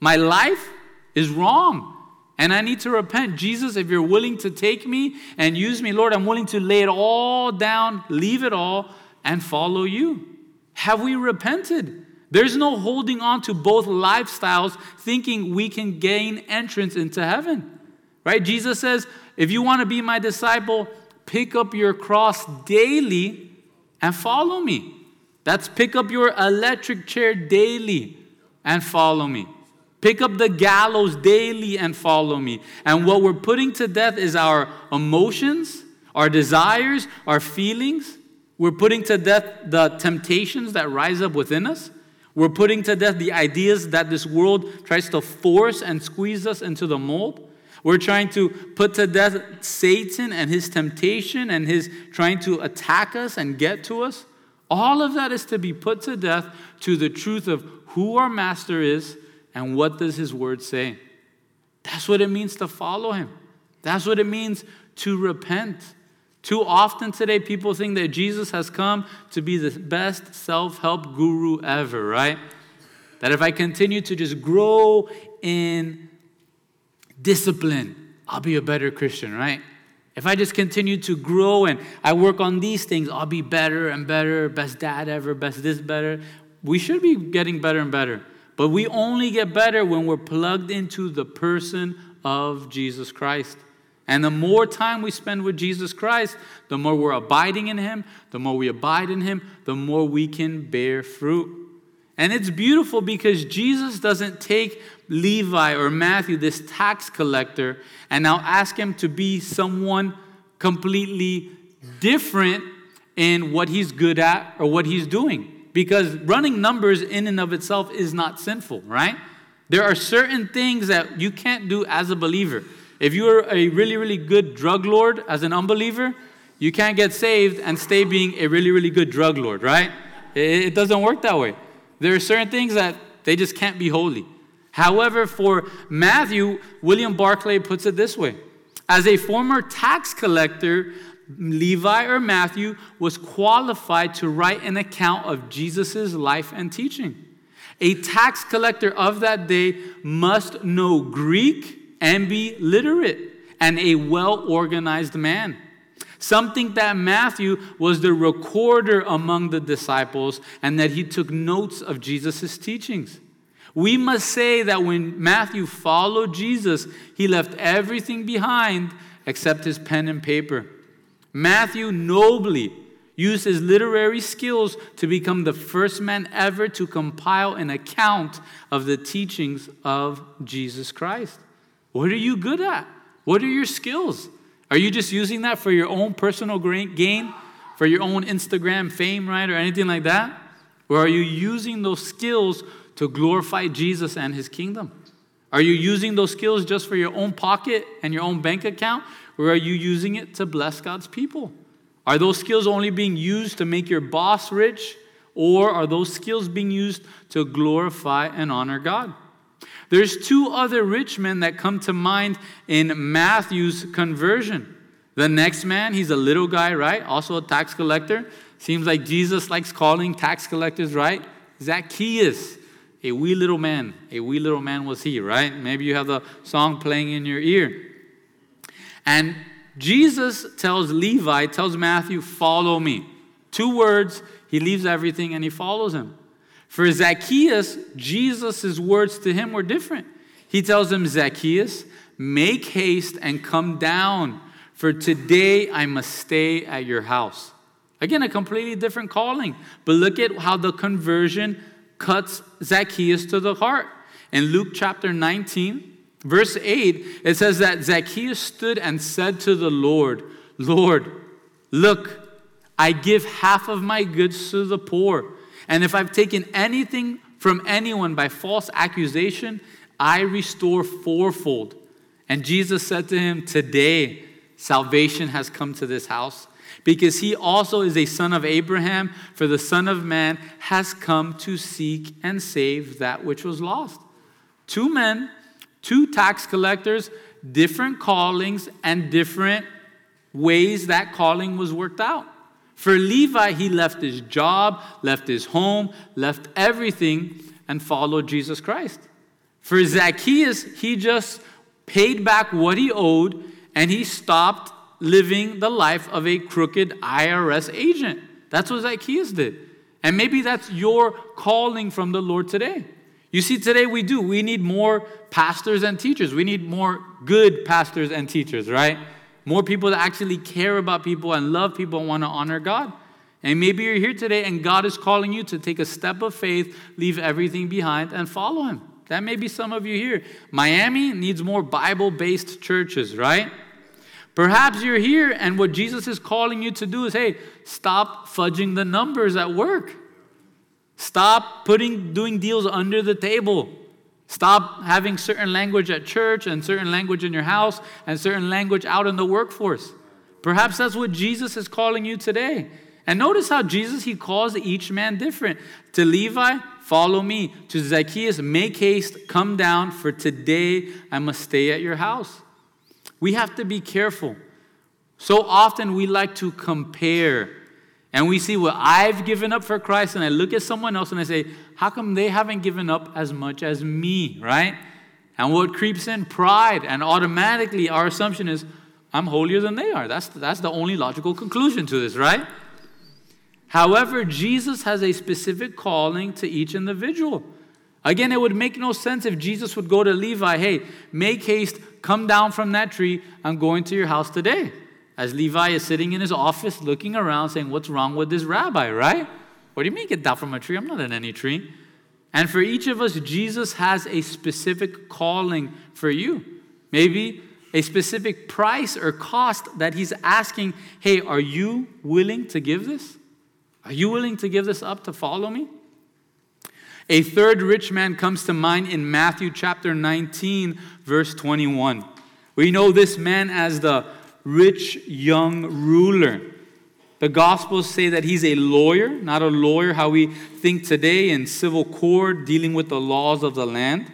My life is wrong and I need to repent. Jesus, if you're willing to take me and use me, Lord, I'm willing to lay it all down, leave it all, and follow you. Have we repented? There's no holding on to both lifestyles thinking we can gain entrance into heaven. Right? Jesus says, if you want to be my disciple, pick up your cross daily and follow me. That's pick up your electric chair daily and follow me. Pick up the gallows daily and follow me. And what we're putting to death is our emotions, our desires, our feelings. We're putting to death the temptations that rise up within us. We're putting to death the ideas that this world tries to force and squeeze us into the mold. We're trying to put to death Satan and his temptation and his trying to attack us and get to us. All of that is to be put to death to the truth of who our master is and what does his word say. That's what it means to follow him. That's what it means to repent. Too often today, people think that Jesus has come to be the best self help guru ever, right? That if I continue to just grow in discipline, I'll be a better Christian, right? If I just continue to grow and I work on these things, I'll be better and better, best dad ever, best this better. We should be getting better and better. But we only get better when we're plugged into the person of Jesus Christ. And the more time we spend with Jesus Christ, the more we're abiding in Him, the more we abide in Him, the more we can bear fruit. And it's beautiful because Jesus doesn't take Levi or Matthew, this tax collector, and now ask him to be someone completely different in what he's good at or what he's doing. Because running numbers in and of itself is not sinful, right? There are certain things that you can't do as a believer. If you're a really, really good drug lord as an unbeliever, you can't get saved and stay being a really, really good drug lord, right? It doesn't work that way. There are certain things that they just can't be holy. However, for Matthew, William Barclay puts it this way As a former tax collector, Levi or Matthew was qualified to write an account of Jesus' life and teaching. A tax collector of that day must know Greek and be literate and a well organized man. Something that Matthew was the recorder among the disciples and that he took notes of Jesus' teachings. We must say that when Matthew followed Jesus, he left everything behind except his pen and paper. Matthew nobly used his literary skills to become the first man ever to compile an account of the teachings of Jesus Christ. What are you good at? What are your skills? Are you just using that for your own personal gain, for your own Instagram fame, right, or anything like that? Or are you using those skills to glorify Jesus and his kingdom? Are you using those skills just for your own pocket and your own bank account? Or are you using it to bless God's people? Are those skills only being used to make your boss rich? Or are those skills being used to glorify and honor God? There's two other rich men that come to mind in Matthew's conversion. The next man, he's a little guy, right? Also a tax collector. Seems like Jesus likes calling tax collectors, right? Zacchaeus, a wee little man. A wee little man was he, right? Maybe you have the song playing in your ear. And Jesus tells Levi, tells Matthew, follow me. Two words, He leaves everything and he follows him. For Zacchaeus, Jesus' words to him were different. He tells him, Zacchaeus, make haste and come down, for today I must stay at your house. Again, a completely different calling. But look at how the conversion cuts Zacchaeus to the heart. In Luke chapter 19, verse 8, it says that Zacchaeus stood and said to the Lord, Lord, look, I give half of my goods to the poor. And if I've taken anything from anyone by false accusation, I restore fourfold. And Jesus said to him, Today salvation has come to this house, because he also is a son of Abraham, for the Son of Man has come to seek and save that which was lost. Two men, two tax collectors, different callings, and different ways that calling was worked out. For Levi, he left his job, left his home, left everything, and followed Jesus Christ. For Zacchaeus, he just paid back what he owed and he stopped living the life of a crooked IRS agent. That's what Zacchaeus did. And maybe that's your calling from the Lord today. You see, today we do. We need more pastors and teachers. We need more good pastors and teachers, right? More people that actually care about people and love people and want to honor God. And maybe you're here today and God is calling you to take a step of faith, leave everything behind, and follow Him. That may be some of you here. Miami needs more Bible based churches, right? Perhaps you're here and what Jesus is calling you to do is hey, stop fudging the numbers at work. Stop putting doing deals under the table. Stop having certain language at church and certain language in your house and certain language out in the workforce. Perhaps that's what Jesus is calling you today. And notice how Jesus he calls each man different. To Levi, follow me. To Zacchaeus, make haste, come down, for today I must stay at your house. We have to be careful. So often we like to compare and we see what I've given up for Christ, and I look at someone else and I say, How come they haven't given up as much as me, right? And what creeps in? Pride. And automatically our assumption is, I'm holier than they are. That's, that's the only logical conclusion to this, right? However, Jesus has a specific calling to each individual. Again, it would make no sense if Jesus would go to Levi, hey, make haste, come down from that tree, I'm going to your house today as Levi is sitting in his office looking around saying, What's wrong with this rabbi, right? What do you mean get down from a tree? I'm not in any tree. And for each of us, Jesus has a specific calling for you. Maybe a specific price or cost that he's asking, Hey, are you willing to give this? Are you willing to give this up to follow me? A third rich man comes to mind in Matthew chapter 19, verse 21. We know this man as the rich young ruler. The Gospels say that he's a lawyer, not a lawyer how we think today in civil court dealing with the laws of the land.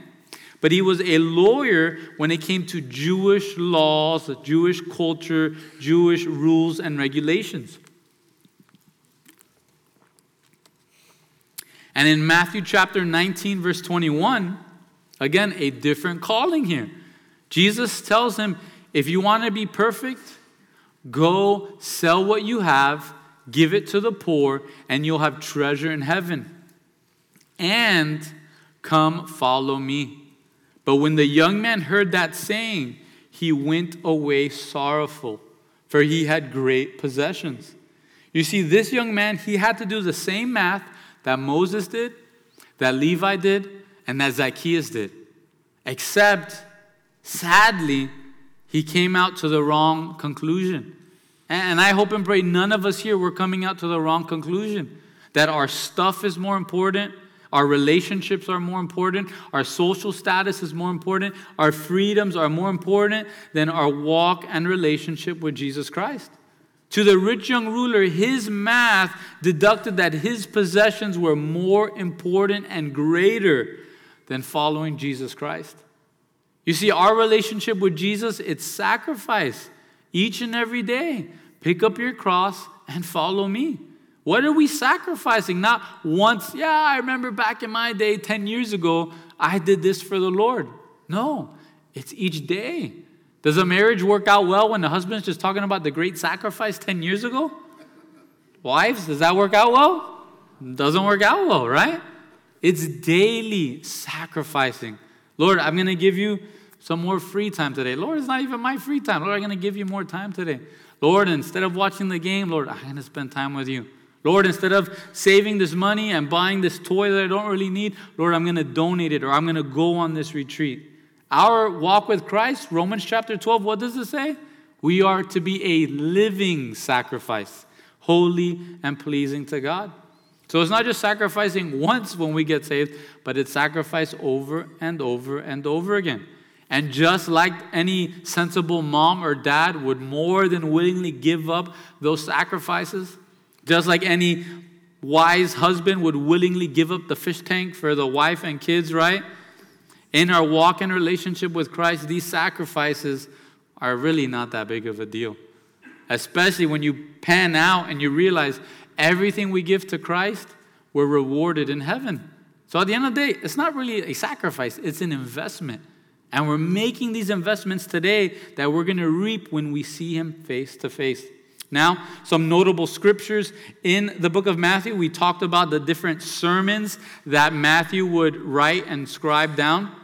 But he was a lawyer when it came to Jewish laws, Jewish culture, Jewish rules and regulations. And in Matthew chapter 19, verse 21, again, a different calling here. Jesus tells him, if you want to be perfect, go sell what you have, give it to the poor, and you'll have treasure in heaven. And come follow me. But when the young man heard that saying, he went away sorrowful, for he had great possessions. You see, this young man, he had to do the same math that Moses did, that Levi did, and that Zacchaeus did. Except, sadly, he came out to the wrong conclusion. And I hope and pray none of us here were coming out to the wrong conclusion that our stuff is more important, our relationships are more important, our social status is more important, our freedoms are more important than our walk and relationship with Jesus Christ. To the rich young ruler, his math deducted that his possessions were more important and greater than following Jesus Christ. You see, our relationship with Jesus, it's sacrifice each and every day. Pick up your cross and follow me. What are we sacrificing? Not once, yeah, I remember back in my day, 10 years ago, I did this for the Lord. No, it's each day. Does a marriage work out well when the husband's just talking about the great sacrifice 10 years ago? Wives, does that work out well? Doesn't work out well, right? It's daily sacrificing. Lord, I'm going to give you some more free time today. Lord, it's not even my free time. Lord, I'm going to give you more time today. Lord, instead of watching the game, Lord, I'm going to spend time with you. Lord, instead of saving this money and buying this toy that I don't really need, Lord, I'm going to donate it or I'm going to go on this retreat. Our walk with Christ, Romans chapter 12, what does it say? We are to be a living sacrifice, holy and pleasing to God. So it's not just sacrificing once when we get saved, but it's sacrifice over and over and over again. And just like any sensible mom or dad would more than willingly give up those sacrifices, just like any wise husband would willingly give up the fish tank for the wife and kids, right? In our walk and relationship with Christ, these sacrifices are really not that big of a deal. Especially when you pan out and you realize everything we give to Christ, we're rewarded in heaven. So at the end of the day, it's not really a sacrifice, it's an investment. And we're making these investments today that we're going to reap when we see Him face to face. Now, some notable scriptures in the book of Matthew. We talked about the different sermons that Matthew would write and scribe down.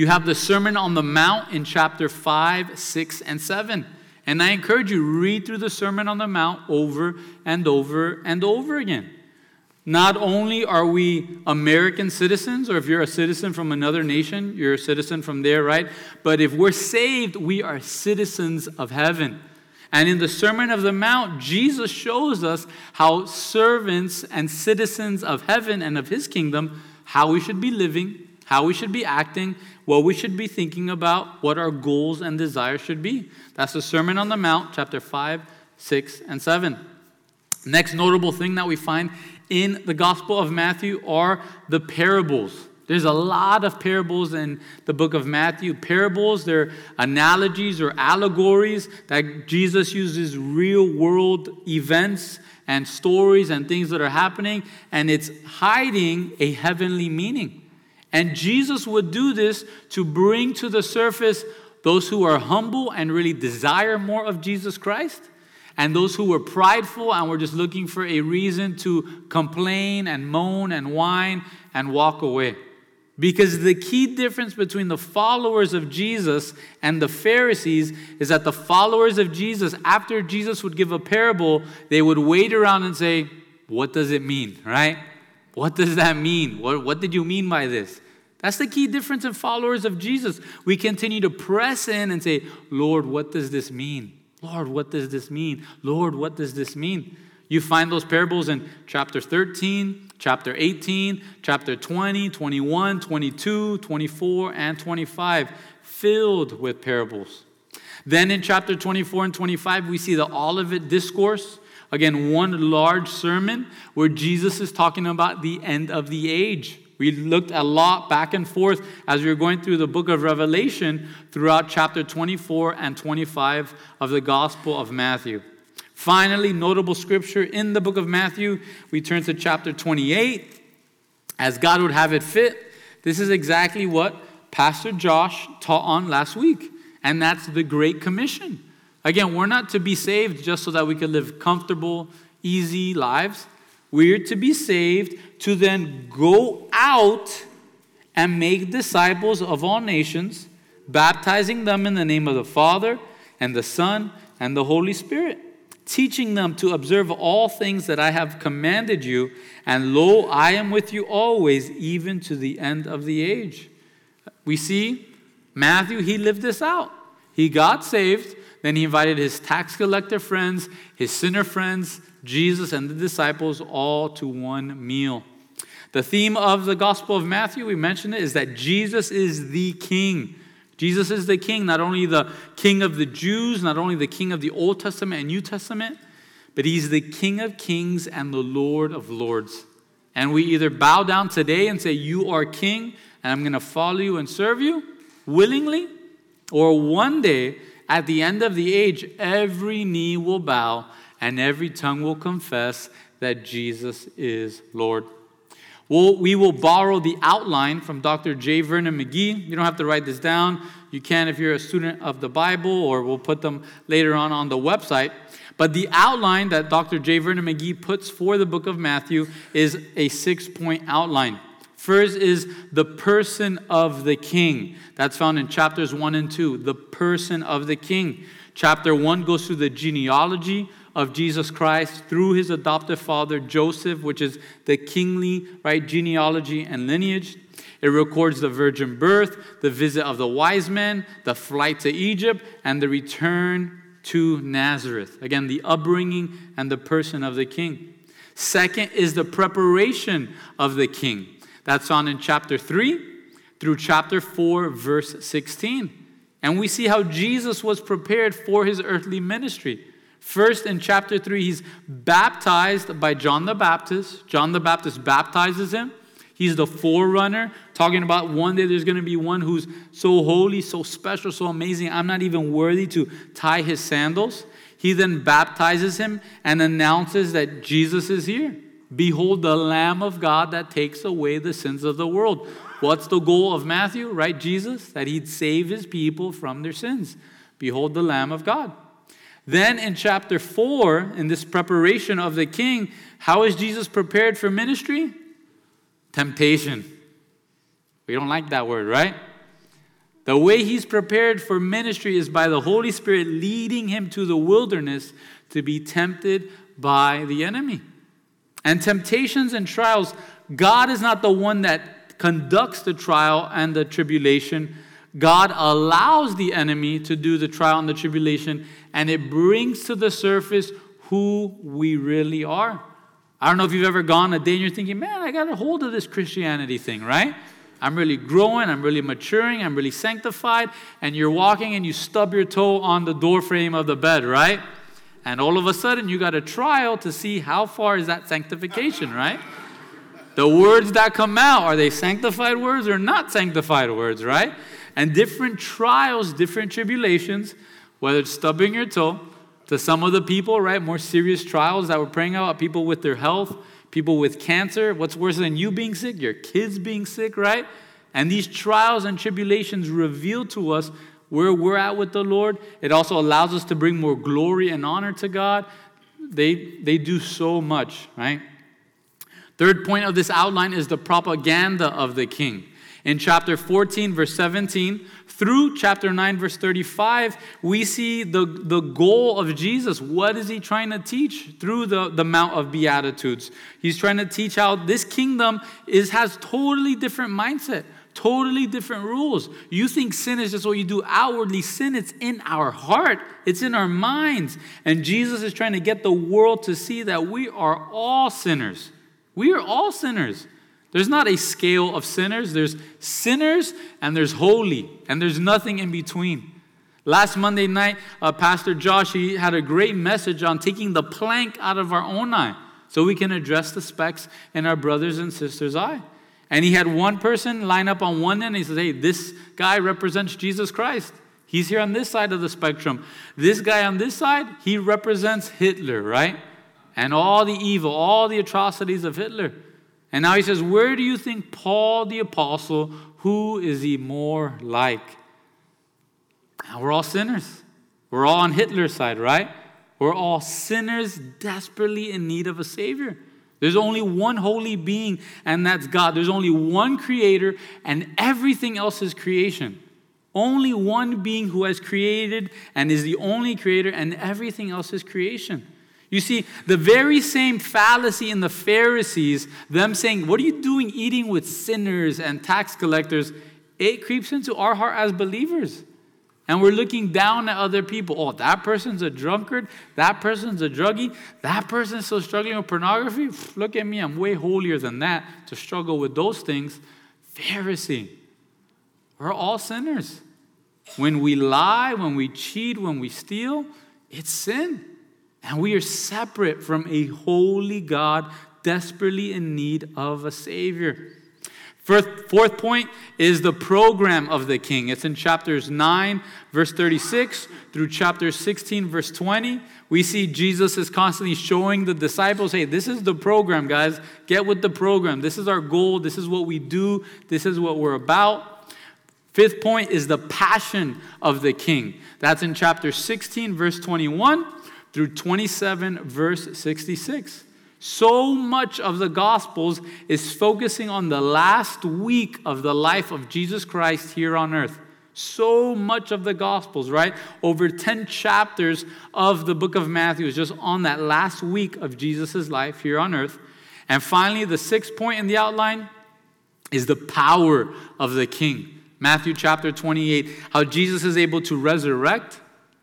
You have the Sermon on the Mount in chapter 5, 6, and 7. And I encourage you, read through the Sermon on the Mount over and over and over again. Not only are we American citizens, or if you're a citizen from another nation, you're a citizen from there, right? But if we're saved, we are citizens of heaven. And in the Sermon of the Mount, Jesus shows us how servants and citizens of heaven and of his kingdom, how we should be living, how we should be acting, what we should be thinking about, what our goals and desires should be. That's the Sermon on the Mount, chapter 5, 6, and 7. Next notable thing that we find in the Gospel of Matthew are the parables. There's a lot of parables in the book of Matthew. Parables, they're analogies or allegories that Jesus uses real world events and stories and things that are happening, and it's hiding a heavenly meaning. And Jesus would do this to bring to the surface those who are humble and really desire more of Jesus Christ, and those who were prideful and were just looking for a reason to complain and moan and whine and walk away. Because the key difference between the followers of Jesus and the Pharisees is that the followers of Jesus, after Jesus would give a parable, they would wait around and say, What does it mean, right? What does that mean? What, what did you mean by this? That's the key difference in followers of Jesus. We continue to press in and say, Lord, what does this mean? Lord, what does this mean? Lord, what does this mean? You find those parables in chapter 13, chapter 18, chapter 20, 21, 22, 24, and 25, filled with parables. Then in chapter 24 and 25, we see the Olivet Discourse. Again, one large sermon where Jesus is talking about the end of the age. We looked a lot back and forth as we were going through the book of Revelation throughout chapter 24 and 25 of the Gospel of Matthew. Finally, notable scripture in the book of Matthew, we turn to chapter 28. As God would have it fit, this is exactly what Pastor Josh taught on last week, and that's the Great Commission. Again, we're not to be saved just so that we can live comfortable, easy lives. We're to be saved to then go out and make disciples of all nations, baptizing them in the name of the Father and the Son and the Holy Spirit, teaching them to observe all things that I have commanded you. And lo, I am with you always, even to the end of the age. We see Matthew, he lived this out. He got saved, then he invited his tax collector friends, his sinner friends, Jesus, and the disciples all to one meal. The theme of the Gospel of Matthew, we mentioned it, is that Jesus is the King. Jesus is the King, not only the King of the Jews, not only the King of the Old Testament and New Testament, but He's the King of Kings and the Lord of Lords. And we either bow down today and say, You are King, and I'm going to follow you and serve you willingly, or one day, at the end of the age, every knee will bow and every tongue will confess that Jesus is Lord. We'll, we will borrow the outline from Dr. J. Vernon McGee. You don't have to write this down. You can if you're a student of the Bible, or we'll put them later on on the website. But the outline that Dr. J. Vernon McGee puts for the book of Matthew is a six point outline. First is the person of the king. That's found in chapters 1 and 2. The person of the king. Chapter 1 goes through the genealogy of Jesus Christ through his adoptive father Joseph, which is the kingly right genealogy and lineage. It records the virgin birth, the visit of the wise men, the flight to Egypt, and the return to Nazareth. Again, the upbringing and the person of the king. Second is the preparation of the king. That's found in chapter 3 through chapter 4, verse 16. And we see how Jesus was prepared for his earthly ministry. First, in chapter 3, he's baptized by John the Baptist. John the Baptist baptizes him. He's the forerunner, talking about one day there's going to be one who's so holy, so special, so amazing. I'm not even worthy to tie his sandals. He then baptizes him and announces that Jesus is here. Behold, the Lamb of God that takes away the sins of the world. What's the goal of Matthew, right? Jesus, that he'd save his people from their sins. Behold, the Lamb of God. Then in chapter 4, in this preparation of the king, how is Jesus prepared for ministry? Temptation. We don't like that word, right? The way he's prepared for ministry is by the Holy Spirit leading him to the wilderness to be tempted by the enemy. And temptations and trials, God is not the one that conducts the trial and the tribulation. God allows the enemy to do the trial and the tribulation, and it brings to the surface who we really are. I don't know if you've ever gone a day and you're thinking, man, I got a hold of this Christianity thing, right? I'm really growing, I'm really maturing, I'm really sanctified, and you're walking and you stub your toe on the doorframe of the bed, right? And all of a sudden you got a trial to see how far is that sanctification, right? The words that come out, are they sanctified words or not sanctified words, right? And different trials, different tribulations, whether it's stubbing your toe, to some of the people, right? More serious trials that we're praying about, people with their health, people with cancer. What's worse than you being sick? Your kids being sick, right? And these trials and tribulations reveal to us where we're at with the Lord. It also allows us to bring more glory and honor to God. They, they do so much, right? Third point of this outline is the propaganda of the king. In chapter 14, verse 17, through chapter 9, verse 35, we see the, the goal of Jesus. What is he trying to teach through the, the Mount of Beatitudes? He's trying to teach how this kingdom is, has totally different mindset, totally different rules. You think sin is just what you do outwardly. Sin, it's in our heart, it's in our minds. And Jesus is trying to get the world to see that we are all sinners. We are all sinners. There's not a scale of sinners. There's sinners and there's holy, and there's nothing in between. Last Monday night, uh, Pastor Josh he had a great message on taking the plank out of our own eye so we can address the specks in our brothers and sisters' eye. And he had one person line up on one end. And he says, Hey, this guy represents Jesus Christ. He's here on this side of the spectrum. This guy on this side, he represents Hitler, right? And all the evil, all the atrocities of Hitler. And now he says, Where do you think Paul the Apostle, who is he more like? Now, we're all sinners. We're all on Hitler's side, right? We're all sinners desperately in need of a Savior. There's only one holy being, and that's God. There's only one creator, and everything else is creation. Only one being who has created and is the only creator, and everything else is creation. You see, the very same fallacy in the Pharisees, them saying, What are you doing eating with sinners and tax collectors? It creeps into our heart as believers. And we're looking down at other people. Oh, that person's a drunkard. That person's a druggie. That person's still struggling with pornography. Look at me. I'm way holier than that to struggle with those things. Pharisee. We're all sinners. When we lie, when we cheat, when we steal, it's sin. And we are separate from a holy God, desperately in need of a Savior. Fourth, point is the program of the king. It's in chapters 9, verse 36, through chapter 16, verse 20. We see Jesus is constantly showing the disciples hey, this is the program, guys. Get with the program. This is our goal. This is what we do. This is what we're about. Fifth point is the passion of the king. That's in chapter 16, verse 21 through 27, verse 66. So much of the Gospels is focusing on the last week of the life of Jesus Christ here on earth. So much of the Gospels, right? Over 10 chapters of the book of Matthew is just on that last week of Jesus' life here on earth. And finally, the sixth point in the outline is the power of the King. Matthew chapter 28, how Jesus is able to resurrect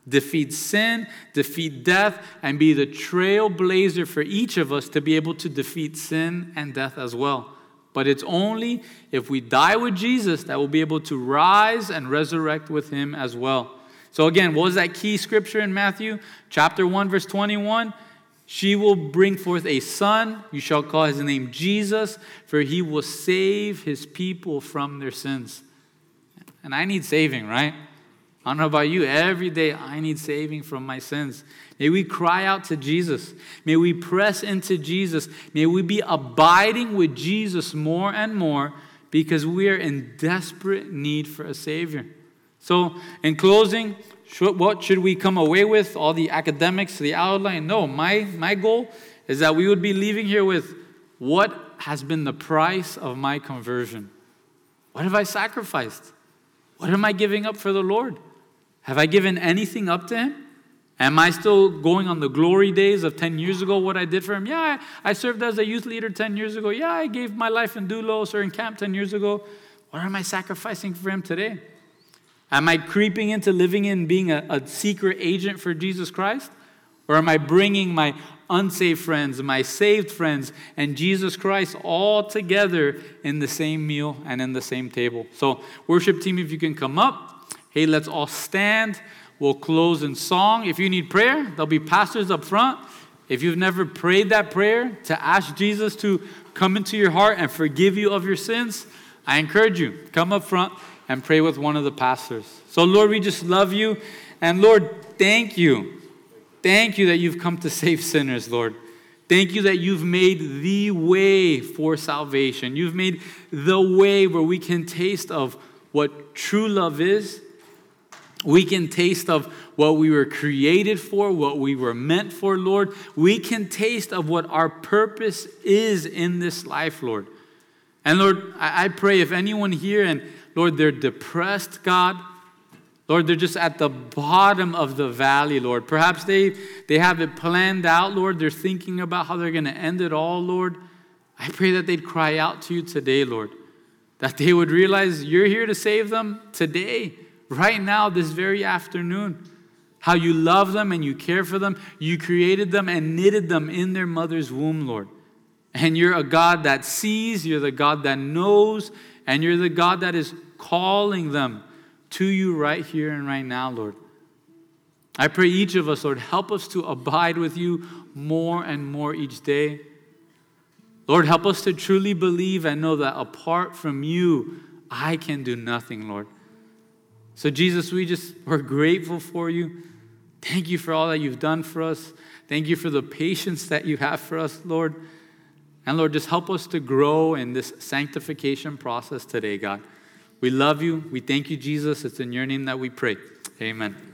defeat sin, defeat death, and be the trailblazer for each of us to be able to defeat sin and death as well. But it's only if we die with Jesus that we'll be able to rise and resurrect with him as well. So, again, what was that key scripture in Matthew? Chapter 1, verse 21. She will bring forth a son. You shall call his name Jesus, for he will save his people from their sins. And I need saving, right? I don't know about you. Every day I need saving from my sins. May we cry out to Jesus. May we press into Jesus. May we be abiding with Jesus more and more because we are in desperate need for a Savior. So, in closing, what should we come away with? All the academics, the outline? No, my, my goal is that we would be leaving here with what has been the price of my conversion? What have I sacrificed? What am I giving up for the Lord? Have I given anything up to him? Am I still going on the glory days of 10 years ago, what I did for him? Yeah, I, served as a youth leader 10 years ago. Yeah, I gave my life in Doulos or in camp 10 years ago. What am I sacrificing for him today? Am I creeping into living in being a, a secret agent for Jesus Christ? Or am I bringing my unsaved friends, my saved friends, and Jesus Christ all together in the same meal and in the same table? So, worship team, if you can come up. Hey, let's all stand. We'll close in song. If you need prayer, there'll be pastors up front. If you've never prayed that prayer to ask Jesus to come into your heart and forgive you of your sins, I encourage you, come up front and pray with one of the pastors. So, Lord, we just love you. And Lord, thank you. Thank you that you've come to save sinners, Lord. Thank you that you've made the way for salvation. You've made the way where we can taste of what true love is we can taste of what we were created for, what we were meant for, Lord. We can taste of what our purpose is in this life, Lord. And Lord, I pray if anyone here and Lord, they're depressed, God, Lord, they're just at the bottom of the valley, Lord. Perhaps they, they have it planned out, Lord. They're thinking about how they're going to end it all, Lord. I pray that they'd cry out to you today, Lord. That they would realize you're here to save them today right now, this very afternoon. How you love them and you care for them. You created them and knitted them in their mother's womb, Lord. And you're a God that sees, you're the God that knows, and you're the God that is calling them to you right here and right now, Lord. I pray each of us, Lord, help us to abide with you more and more each day. Lord, help us to truly believe and know that apart from you, I can do nothing, Lord. So, Jesus, we just, we're grateful for you. Thank you for all that you've done for us. Thank you for the patience that you have for us, Lord. And Lord, just help us to grow in this sanctification process today, God. We love you. We thank you, Jesus. It's in your name that we pray. Amen.